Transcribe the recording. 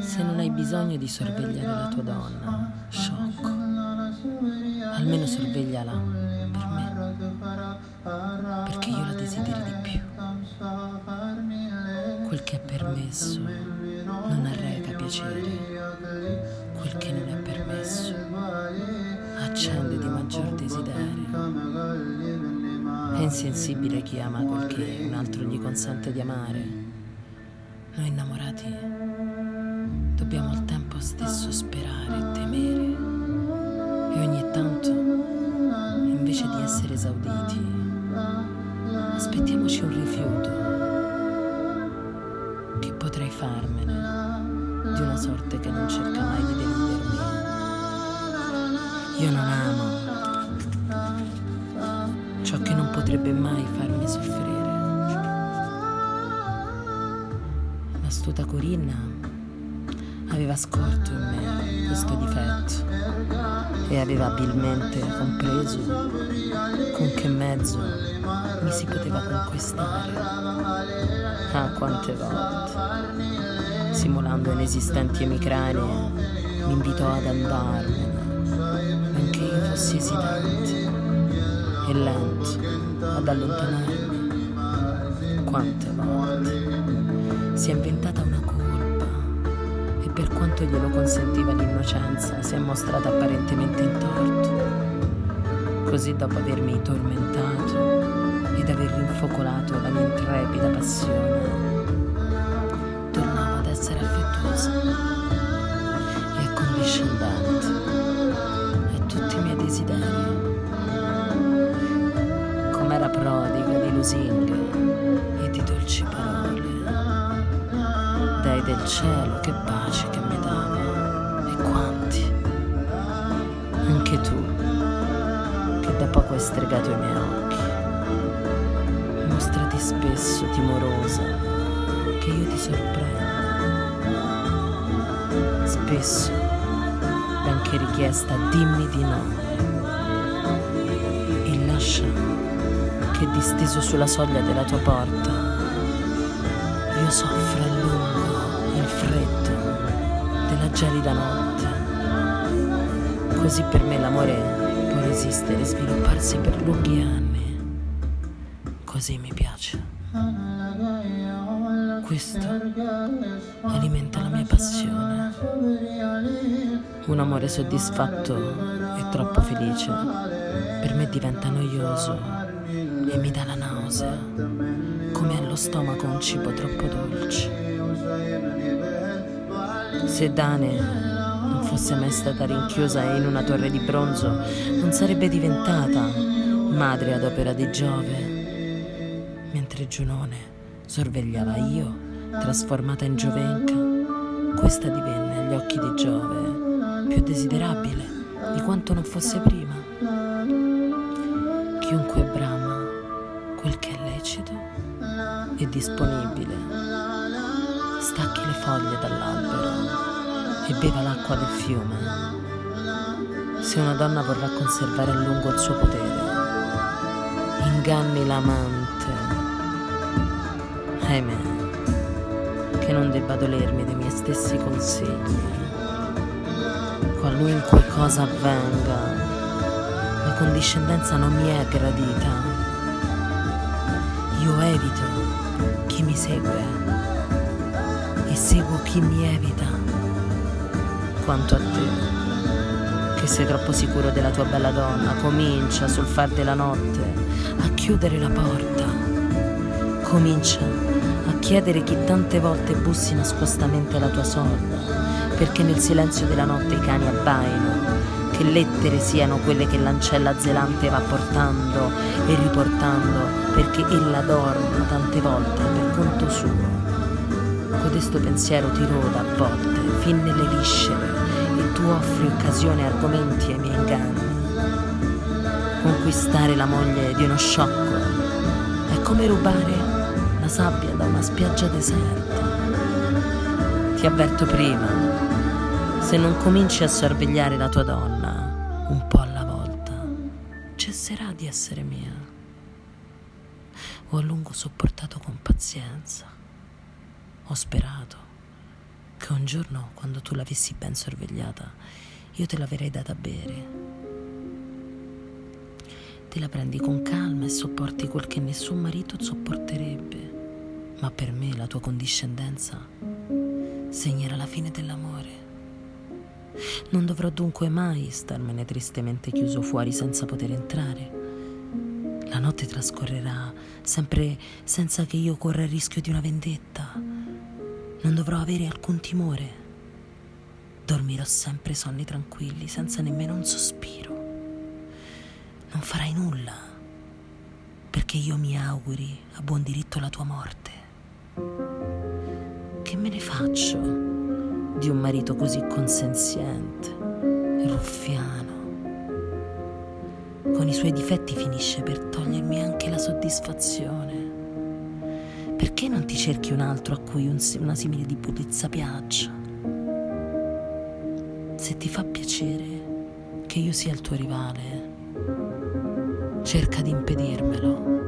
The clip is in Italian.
Se non hai bisogno di sorvegliare la tua donna, sciocco, almeno sorvegliala per me, perché io la desidero di più. Quel che è permesso non arreca piacere, quel che non è permesso accende di maggior desiderio. È insensibile chi ama quel che un altro gli consente di amare. Dobbiamo al tempo stesso sperare e temere. E ogni tanto, invece di essere esauditi, aspettiamoci un rifiuto. Che potrei farmene di una sorte che non cerca mai di deludermi? Io non amo ciò che non potrebbe mai farmi soffrire. L'astuta Corinna aveva scorto in me questo difetto e aveva abilmente compreso con che mezzo mi si poteva conquistare. Ah, quante volte, simulando inesistenti emicranie, mi invitò ad andarmene, benché io fossi esitante e lento ad allontanarmi. Quante volte si è inventata una colpa per quanto glielo consentiva l'innocenza si è mostrata apparentemente in torto. Così dopo avermi tormentato ed aver rinfocolato la mia intrepida passione, tornavo ad essere affettuosa e accondiscendente a tutti i miei desideri com'era prodiga di lusinghe e di dolci parole. Del cielo, che pace che mi dava, e quanti. Anche tu, che da poco hai stregato i miei occhi, mostrati spesso timorosa che io ti sorprendo. Spesso, benché richiesta, dimmi di no. E lascia che disteso sulla soglia della tua porta, io soffro a lungo freddo della gelida notte. Così per me l'amore può resistere e svilupparsi per lunghi anni. Così mi piace. Questo alimenta la mia passione. Un amore soddisfatto e troppo felice per me diventa noioso e mi dà la nausea, come allo stomaco un cibo troppo dolce. Se Dane non fosse mai stata rinchiusa in una torre di bronzo, non sarebbe diventata madre ad opera di Giove, mentre Giunone sorvegliava io, trasformata in giovenca, questa divenne agli occhi di Giove più desiderabile di quanto non fosse prima. Chiunque brama quel che è lecito e disponibile. Stacchi le foglie dall'albero e beva l'acqua del fiume. Se una donna vorrà conservare a lungo il suo potere, inganni l'amante. Ahimè, che non debba dolermi dei miei stessi consigli. Qualunque cosa avvenga, la condiscendenza non mi è gradita io evito chi mi segue seguo chi mi evita. Quanto a te, che sei troppo sicuro della tua bella donna, comincia sul far della notte a chiudere la porta. Comincia a chiedere chi tante volte bussi nascostamente la tua sorda, perché nel silenzio della notte i cani abbaino che lettere siano quelle che l'ancella zelante va portando e riportando, perché ella dorma tante volte per conto suo. Codesto pensiero ti roda a volte, fin nelle viscere, e tu offri occasione e argomenti ai miei inganni. Conquistare la moglie di uno sciocco è come rubare la sabbia da una spiaggia deserta. Ti avverto prima se non cominci a sorvegliare la tua donna un po' alla volta, cesserà di essere mia. Ho a lungo sopportato con pazienza, ho sperato, che un giorno, quando tu l'avessi ben sorvegliata, io te l'avrei data a bere. Te la prendi con calma e sopporti quel che nessun marito sopporterebbe, ma per me la tua condiscendenza segnerà la fine dell'amore. Non dovrò dunque mai starmene tristemente chiuso fuori senza poter entrare. La notte trascorrerà sempre senza che io corra il rischio di una vendetta. Non dovrò avere alcun timore. Dormirò sempre sonni tranquilli, senza nemmeno un sospiro. Non farai nulla perché io mi auguri a buon diritto la tua morte. Che me ne faccio di un marito così consenziente, ruffiano? Con i suoi difetti finisce per togliermi anche la soddisfazione. Perché non ti cerchi un altro a cui un, una simile di pulizia piaccia? Se ti fa piacere che io sia il tuo rivale, cerca di impedirmelo